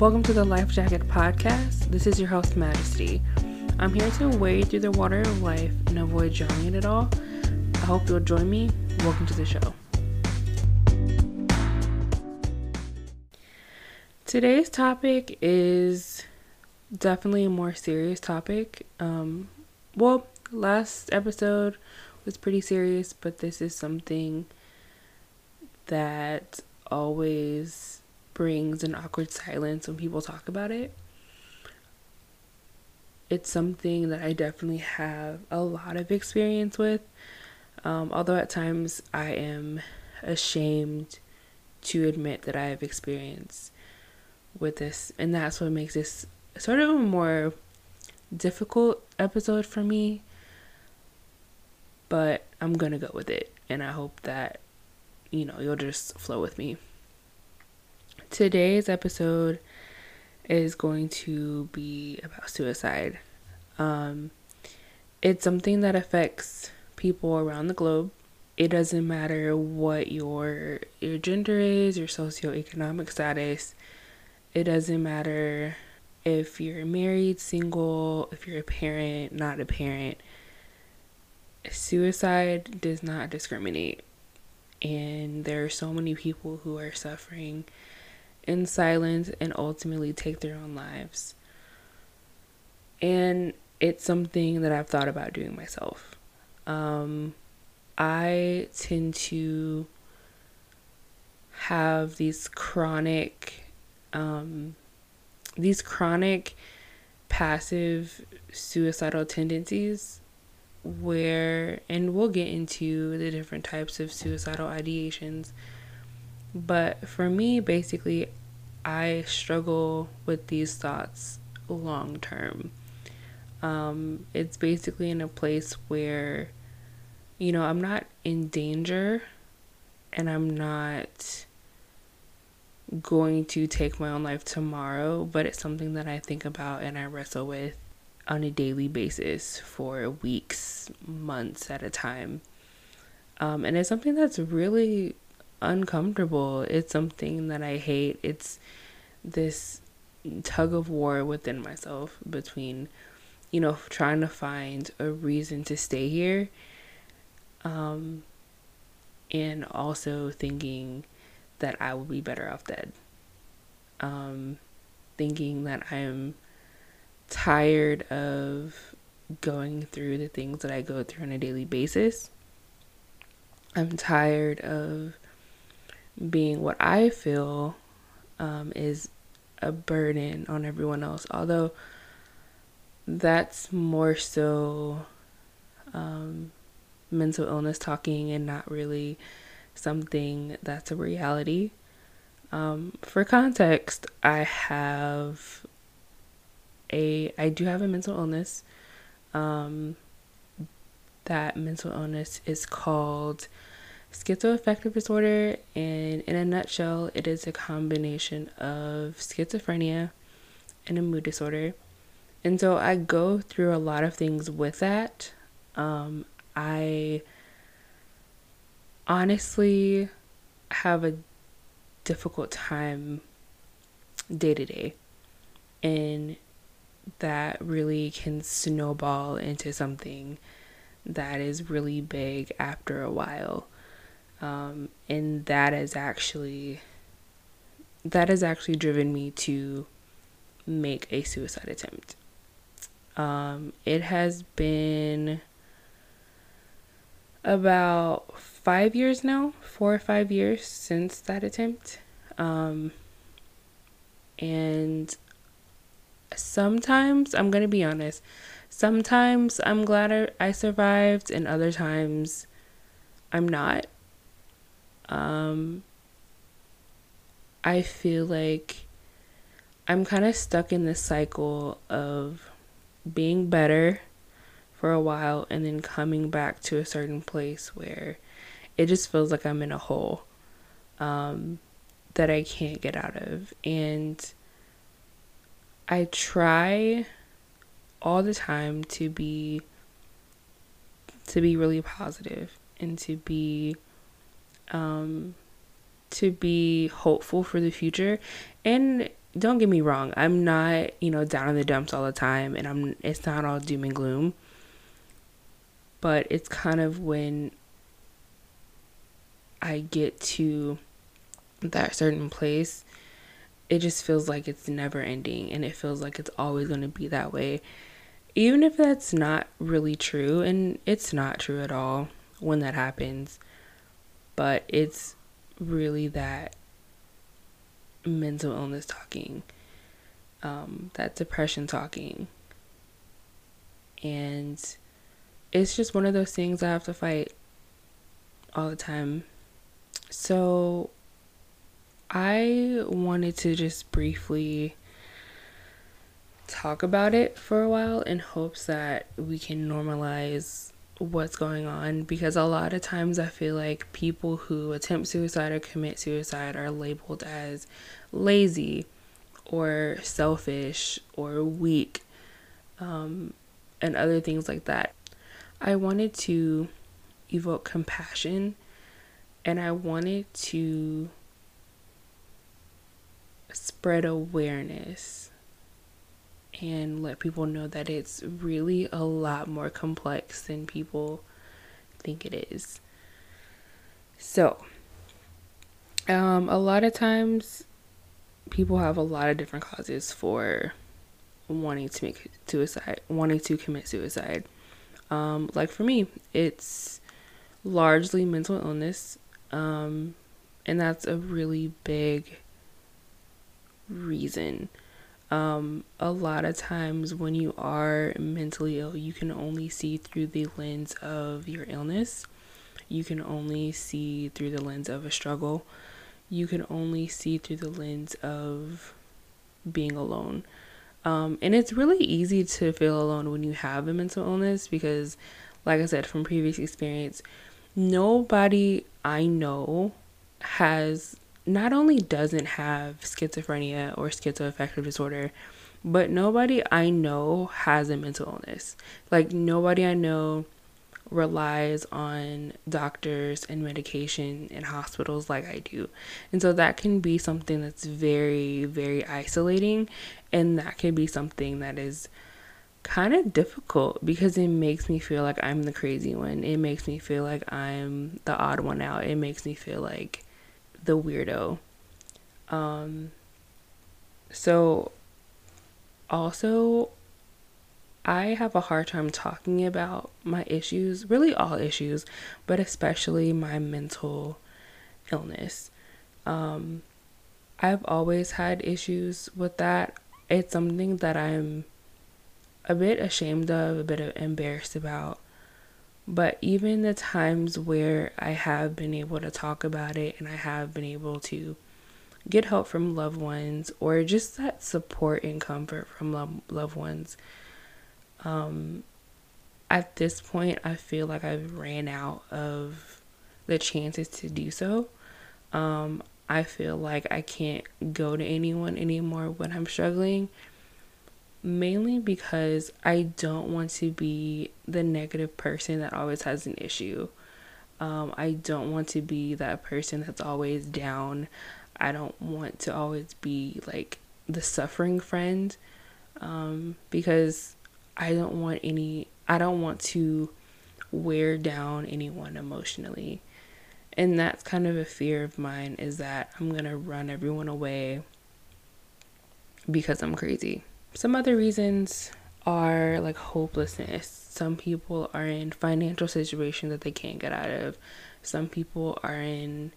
Welcome to the Life Jacket Podcast. This is your host, Majesty. I'm here to wade through the water of life and avoid drowning in it all. I hope you'll join me. Welcome to the show. Today's topic is definitely a more serious topic. Um, well, last episode was pretty serious, but this is something that always brings an awkward silence when people talk about it. It's something that I definitely have a lot of experience with, um, although at times I am ashamed to admit that I have experience with this, and that's what makes this sort of a more difficult episode for me. But I'm gonna go with it, and I hope that you know you'll just flow with me. Today's episode is going to be about suicide. Um, it's something that affects people around the globe. It doesn't matter what your your gender is, your socioeconomic status. It doesn't matter if you're married, single, if you're a parent, not a parent. Suicide does not discriminate. And there are so many people who are suffering in silence and ultimately take their own lives. And it's something that I've thought about doing myself. Um, I tend to have these chronic um, these chronic passive suicidal tendencies where and we'll get into the different types of suicidal ideations but for me basically i struggle with these thoughts long term um, it's basically in a place where you know i'm not in danger and i'm not going to take my own life tomorrow, but it's something that I think about and I wrestle with on a daily basis for weeks, months at a time. Um, and it's something that's really uncomfortable. It's something that I hate. It's this tug of war within myself between, you know, trying to find a reason to stay here um, and also thinking that I will be better off dead. Um, thinking that I'm tired of going through the things that I go through on a daily basis. I'm tired of being what I feel um, is a burden on everyone else. Although that's more so um, mental illness talking and not really something that's a reality. Um, for context, I have a I do have a mental illness. Um, that mental illness is called schizoaffective disorder, and in a nutshell, it is a combination of schizophrenia and a mood disorder. And so I go through a lot of things with that. Um, I honestly have a difficult time day to day. And that really can snowball into something that is really big after a while. Um, and that is actually that has actually driven me to make a suicide attempt. Um, it has been about five years now, four or five years since that attempt. Um, and sometimes, I'm going to be honest, sometimes I'm glad I survived, and other times I'm not. Um, I feel like I'm kind of stuck in this cycle of being better for a while and then coming back to a certain place where it just feels like I'm in a hole um, that I can't get out of. And I try all the time to be to be really positive and to be um to be hopeful for the future and don't get me wrong, I'm not, you know, down in the dumps all the time and I'm it's not all doom and gloom. But it's kind of when I get to that certain place, it just feels like it's never ending and it feels like it's always going to be that way. Even if that's not really true, and it's not true at all when that happens, but it's really that mental illness talking, um, that depression talking. And it's just one of those things I have to fight all the time. So I wanted to just briefly talk about it for a while in hopes that we can normalize what's going on because a lot of times I feel like people who attempt suicide or commit suicide are labeled as lazy or selfish or weak um, and other things like that. I wanted to evoke compassion and I wanted to spread awareness and let people know that it's really a lot more complex than people think it is. So, um, a lot of times people have a lot of different causes for wanting to make suicide, wanting to commit suicide. Um, like for me, it's largely mental illness, um, and that's a really big reason. Um, a lot of times when you are mentally ill, you can only see through the lens of your illness. You can only see through the lens of a struggle. You can only see through the lens of being alone. Um, and it's really easy to feel alone when you have a mental illness because, like I said from previous experience, nobody I know has not only doesn't have schizophrenia or schizoaffective disorder, but nobody I know has a mental illness. Like nobody I know relies on doctors and medication and hospitals like I do. And so that can be something that's very, very isolating. And that can be something that is kind of difficult because it makes me feel like I'm the crazy one. It makes me feel like I'm the odd one out. It makes me feel like the weirdo. Um, so, also, I have a hard time talking about my issues, really all issues, but especially my mental illness. Um, I've always had issues with that. It's something that I'm a bit ashamed of, a bit embarrassed about. But even the times where I have been able to talk about it and I have been able to get help from loved ones or just that support and comfort from lo- loved ones, um, at this point, I feel like I've ran out of the chances to do so. Um, I feel like I can't go to anyone anymore when I'm struggling mainly because I don't want to be the negative person that always has an issue. Um, I don't want to be that person that's always down. I don't want to always be like the suffering friend um, because I don't want any, I don't want to wear down anyone emotionally. And that's kind of a fear of mine is that I'm going to run everyone away because I'm crazy. Some other reasons are like hopelessness. Some people are in financial situations that they can't get out of. Some people are in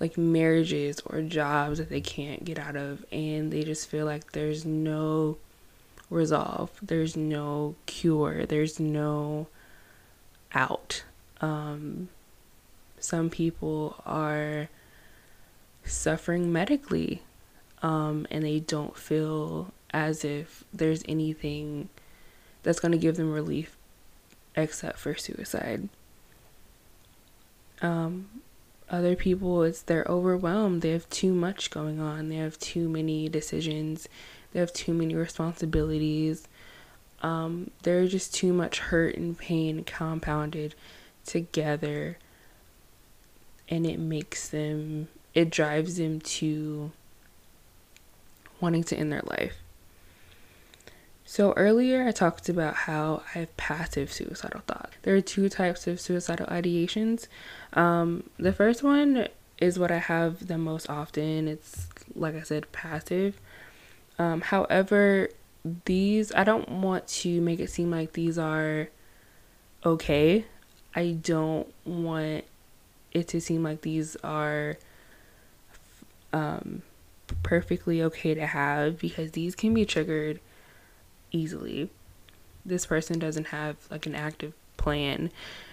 like marriages or jobs that they can't get out of and they just feel like there's no resolve. There's no cure. There's no out. Um, some people are suffering medically um, and they don't feel as if there's anything that's going to give them relief except for suicide. Um, other people, it's they're overwhelmed. They have too much going on. They have too many decisions. They have too many responsibilities. Um, there's just too much hurt and pain compounded together, and it makes them. It drives them to wanting to end their life. So, earlier I talked about how I have passive suicidal thoughts. There are two types of suicidal ideations. Um, the first one is what I have the most often. It's, like I said, passive. Um, however, these, I don't want to make it seem like these are okay. I don't want it to seem like these are um, perfectly okay to have because these can be triggered easily. This person doesn't have like an active plan.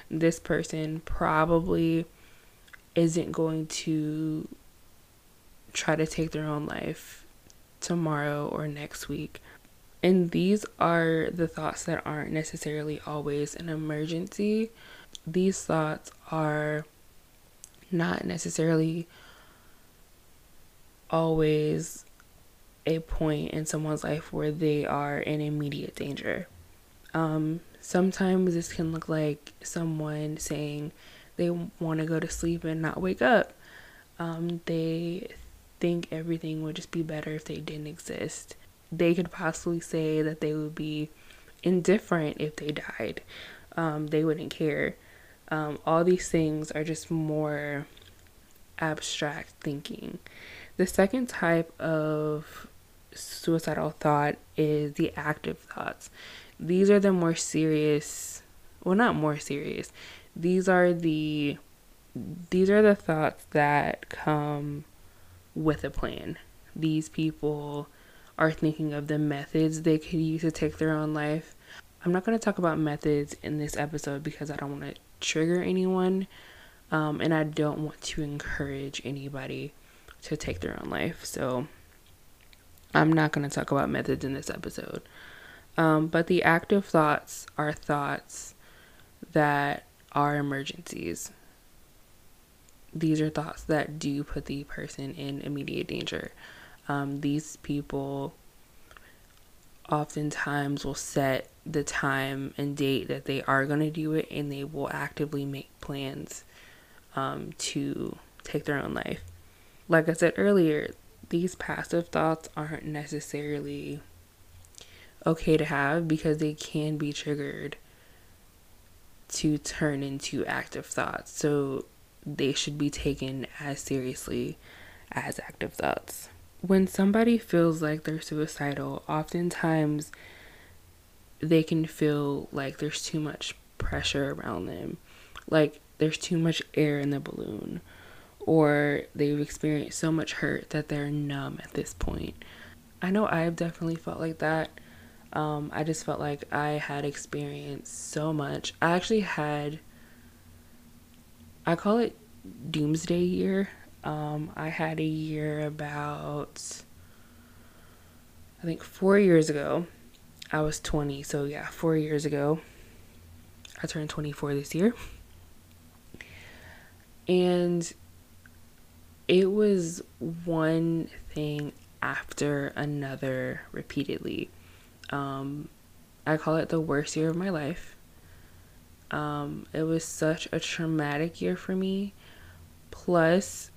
This person probably isn't going to try to take their own life tomorrow or next week. And these are the thoughts that aren't necessarily always an emergency. These thoughts are not necessarily always a point in someone's life where they are in immediate danger. Um, sometimes this can look like someone saying they want to go to sleep and not wake up. Um, they think everything would just be better if they didn't exist. They could possibly say that they would be indifferent if they died. Um, they wouldn't care. Um, all these things are just more abstract thinking. The second type of suicidal thought is the active thoughts. These are the more serious, well, not more serious. These are the these are the thoughts that come with a plan. These people are thinking of the methods they could use to take their own life. I'm not going to talk about methods in this episode because I don't want to trigger anyone um, and I don't want to encourage anybody to take their own life. So I'm not going to talk about methods in this episode. Um, but the active thoughts are thoughts that are emergencies. These are thoughts that do put the person in immediate danger. Um, these people oftentimes will set the time and date that they are going to do it and they will actively make plans um, to take their own life. Like I said earlier, these passive thoughts aren't necessarily okay to have because they can be triggered to turn into active thoughts. So they should be taken as seriously as active thoughts. When somebody feels like they're suicidal, oftentimes they can feel like there's too much pressure around them. Like there's too much air in the balloon or they've experienced so much hurt that they're numb at this point. I know I've definitely felt like that. Um, I just felt like I had experienced so much. I actually had, I call it doomsday year. Um, I had a year about, I think four years ago. I was 20, so yeah, four years ago. I turned 24 this year. And it was one thing after another repeatedly. Um, I call it the worst year of my life. Um, it was such a traumatic year for me. Plus,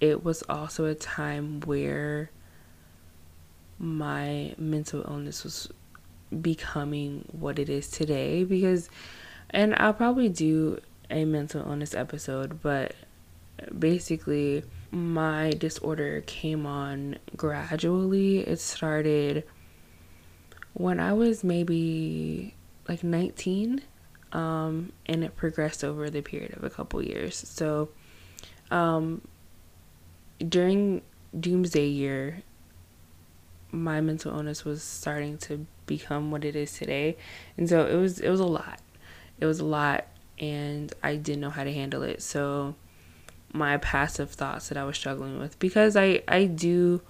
it was also a time where my mental illness was becoming what it is today because and I'll probably do a mental illness episode, but basically, my disorder came on gradually. It started when I was maybe like 19, um, and it progressed over the period of a couple years. So, um, during Doomsday Year, my mental illness was starting to become what it is today, and so it was it was a lot. It was a lot and I didn't know how to handle it. So my passive thoughts that I was struggling with because I I do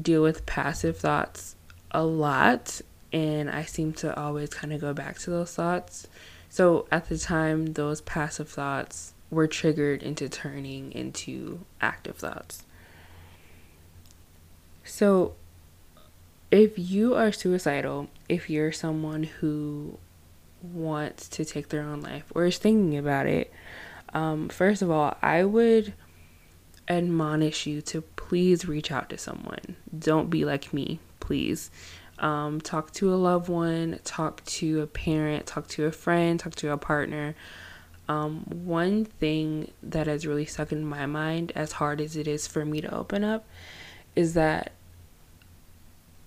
deal with passive thoughts a lot and I seem to always kind of go back to those thoughts. So at the time those passive thoughts were triggered into turning into active thoughts. So if you are suicidal, if you're someone who wants to take their own life or is thinking about it, um, first of all, I would admonish you to please reach out to someone. Don't be like me, please. Um, talk to a loved one, talk to a parent, talk to a friend, talk to a partner. Um, one thing that has really stuck in my mind, as hard as it is for me to open up, is that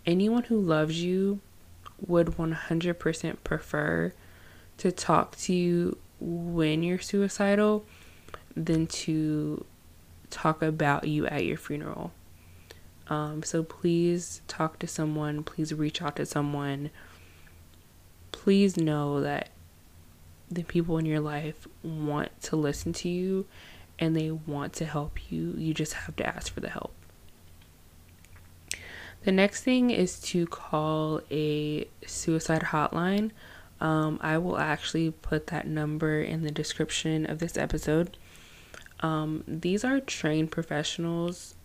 anyone who loves you would 100% prefer to talk to you when you're suicidal than to talk about you at your funeral. Um, so please talk to someone, please reach out to someone. Please know that the people in your life want to listen to you and they want to help you. You just have to ask for the help. The next thing is to call a suicide hotline. Um, I will actually put that number in the description of this episode. Um, these are trained professionals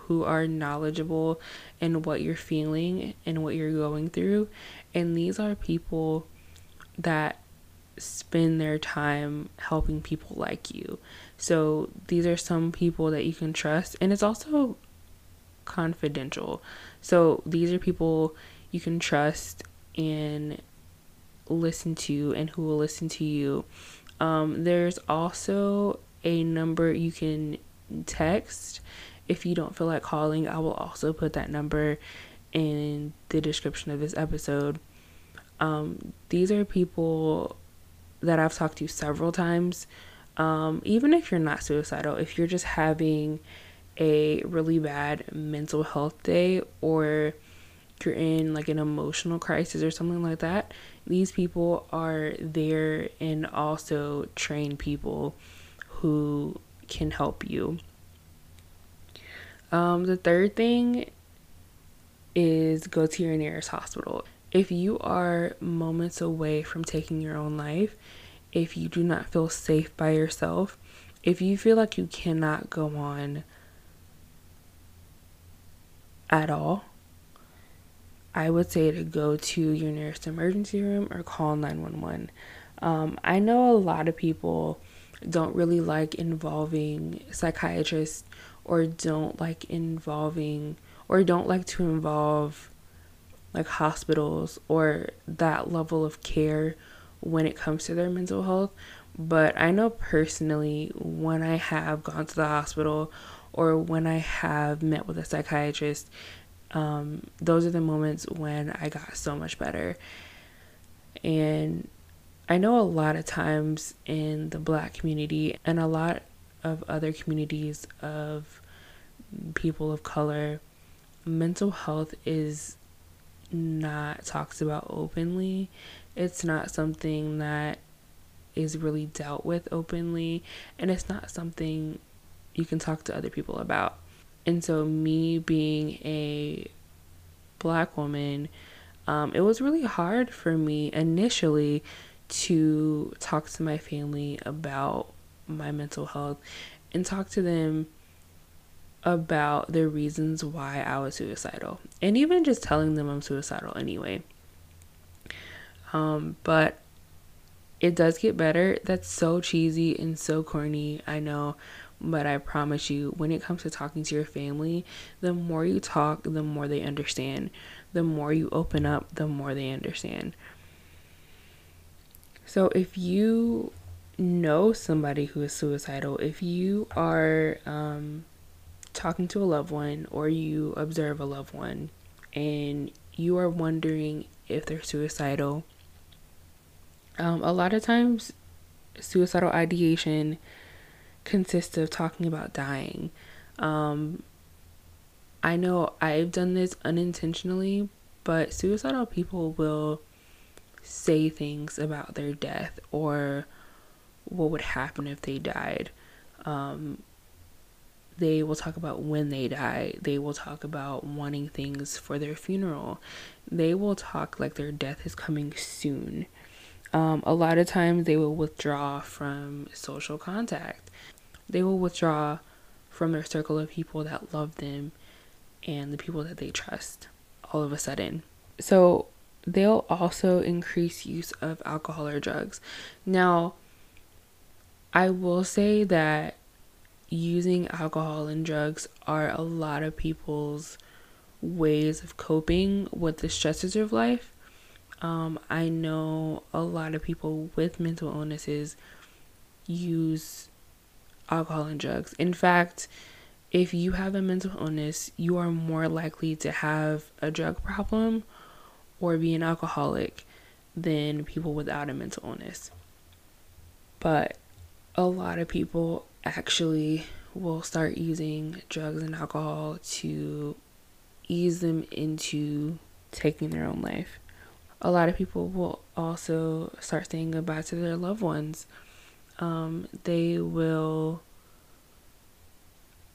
who are knowledgeable in what you're feeling and what you're going through. And these are people that spend their time helping people like you. So these are some people that you can trust. And it's also confidential. So these are people you can trust and listen to and who will listen to you. Um, there's also a number you can text if you don't feel like calling. I will also put that number in the description of this episode. Um, these are people that I've talked to several times. Um, even if you're not suicidal, if you're just having a really bad mental health day or you're in like an emotional crisis or something like that, these people are there and also train people who can help you. Um, the third thing is go to your nearest hospital. If you are moments away from taking your own life, if you do not feel safe by yourself, if you feel like you cannot go on at all, I would say to go to your nearest emergency room or call 911. Um, I know a lot of people don't really like involving psychiatrists or don't like involving or don't like to involve like hospitals or that level of care when it comes to their mental health. But I know personally when I have gone to the hospital or when I have met with a psychiatrist, um, those are the moments when I got so much better. And I know a lot of times in the black community and a lot of other communities of people of color, mental health is not talked about openly. It's not something that is really dealt with openly, and it's not something you can talk to other people about. And so, me being a black woman, um, it was really hard for me initially to talk to my family about my mental health and talk to them about the reasons why I was suicidal and even just telling them I'm suicidal anyway. Um, but it does get better. That's so cheesy and so corny, I know, but I promise you, when it comes to talking to your family, the more you talk, the more they understand. The more you open up, the more they understand. So if you know somebody who is suicidal, if you are um, talking to a loved one or you observe a loved one and you are wondering if they're suicidal, um, a lot of times suicidal ideation consists of talking about dying. Um, I know I've done this unintentionally, but suicidal people will say things about their death or what would happen if they died. Um, they will talk about when they die. They will talk about wanting things for their funeral. They will talk like their death is coming soon. Um, a lot of times they will withdraw from social contact. They will withdraw from their circle of people that love them and the people that they trust all of a sudden. So they'll also increase use of alcohol or drugs. Now, I will say that using alcohol and drugs are a lot of people's ways of coping with the stresses of life. Um, I know a lot of people with mental illnesses use alcohol and drugs. In fact, if you have a mental illness, you are more likely to have a drug problem or be an alcoholic than people without a mental illness. But a lot of people actually will start using drugs and alcohol to ease them into taking their own life. A lot of people will also start saying goodbye to their loved ones. Um, they will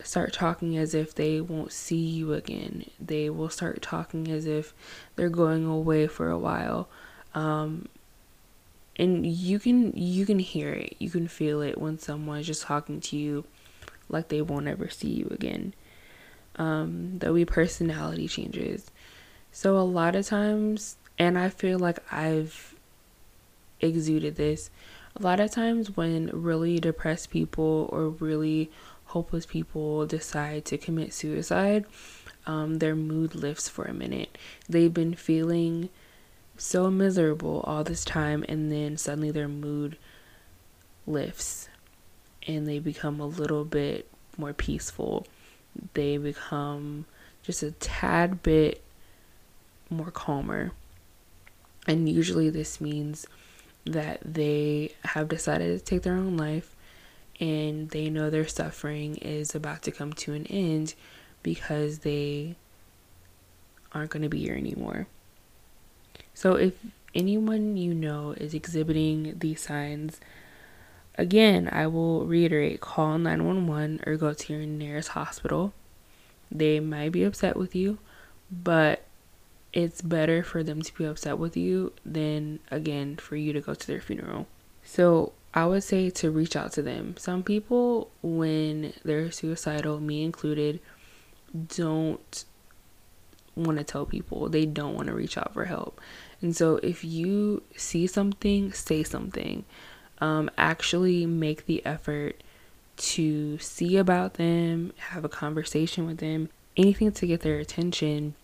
start talking as if they won't see you again. They will start talking as if they're going away for a while. Um, and you can you can hear it. You can feel it when someone's just talking to you like they won't ever see you again. Um, there'll be personality changes. So a lot of times, and I feel like I've exuded this. A lot of times when really depressed people or really hopeless people decide to commit suicide, um, their mood lifts for a minute. They've been feeling so miserable all this time, and then suddenly their mood lifts and they become a little bit more peaceful. They become just a tad bit more calmer. And usually, this means that they have decided to take their own life and they know their suffering is about to come to an end because they aren't going to be here anymore. So, if anyone you know is exhibiting these signs, again, I will reiterate call 911 or go to your nearest hospital. They might be upset with you, but it's better for them to be upset with you than, again, for you to go to their funeral. So, I would say to reach out to them. Some people, when they're suicidal, me included, don't want to tell people. They don't want to reach out for help. And so, if you see something, say something. Um, actually, make the effort to see about them, have a conversation with them, anything to get their attention.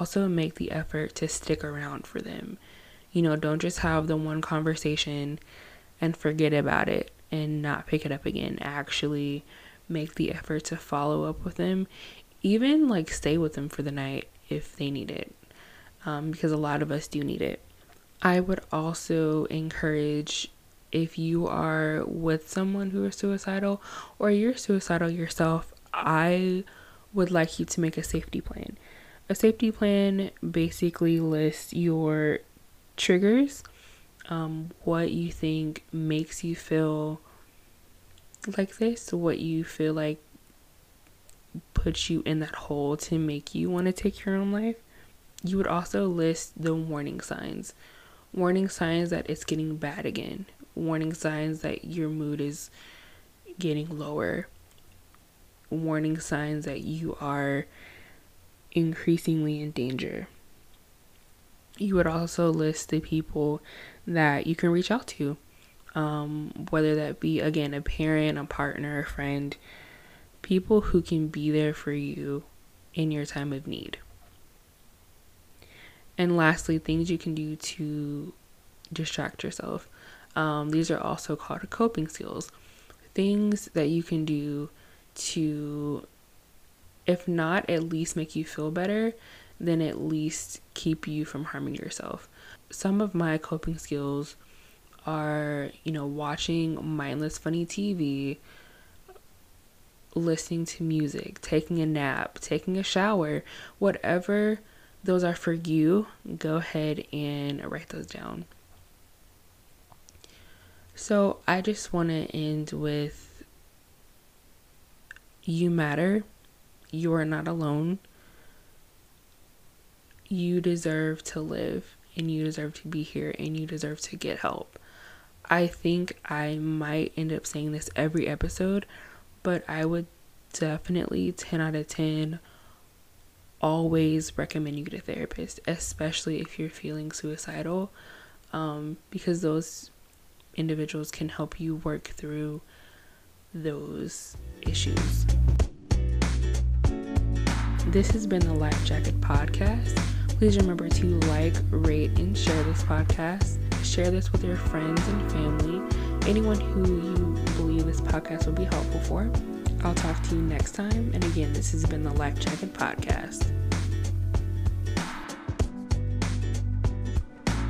Also, make the effort to stick around for them you know, don't just have the one conversation and forget about it and not pick it up again. Actually make the effort to follow up with them. Even like stay with them for the night if they need it. Um, because a lot of us do need it. I would also encourage if you are with someone who is suicidal or you're suicidal yourself, I would like you to make a safety plan. A safety plan basically lists your triggers, um, what you think makes you feel like this, what you feel like puts you in that hole to make you want to take your own life. You would also list the warning signs. Warning signs that it's getting bad again. Warning signs that your mood is getting lower. Warning signs that you are increasingly in danger you would also list the people that you can reach out to, um, whether that be, again, a parent, a partner, a friend, people who can be there for you in your time of need. And lastly, things you can do to distract yourself. Um, these are also called coping skills. Things that you can do to, if not at least make you feel better, then at least keep you from harming yourself. Some of my coping skills are, you know, watching mindless funny TV, listening to music, taking a nap, taking a shower, whatever those are for you, go ahead and write those down. So, I just want to end with you matter. You are not alone you deserve to live and you deserve to be here and you deserve to get help. I think I might end up saying this every episode, but I would definitely 10 out of 10 always recommend you get a therapist, especially if you're feeling suicidal, um, because those individuals can help you work through those issues. This has been the Life Jacket Podcast. Please remember to like, rate, and share this podcast. Share this with your friends and family, anyone who you believe this podcast will be helpful for. I'll talk to you next time. And again, this has been the Life Jacket Podcast.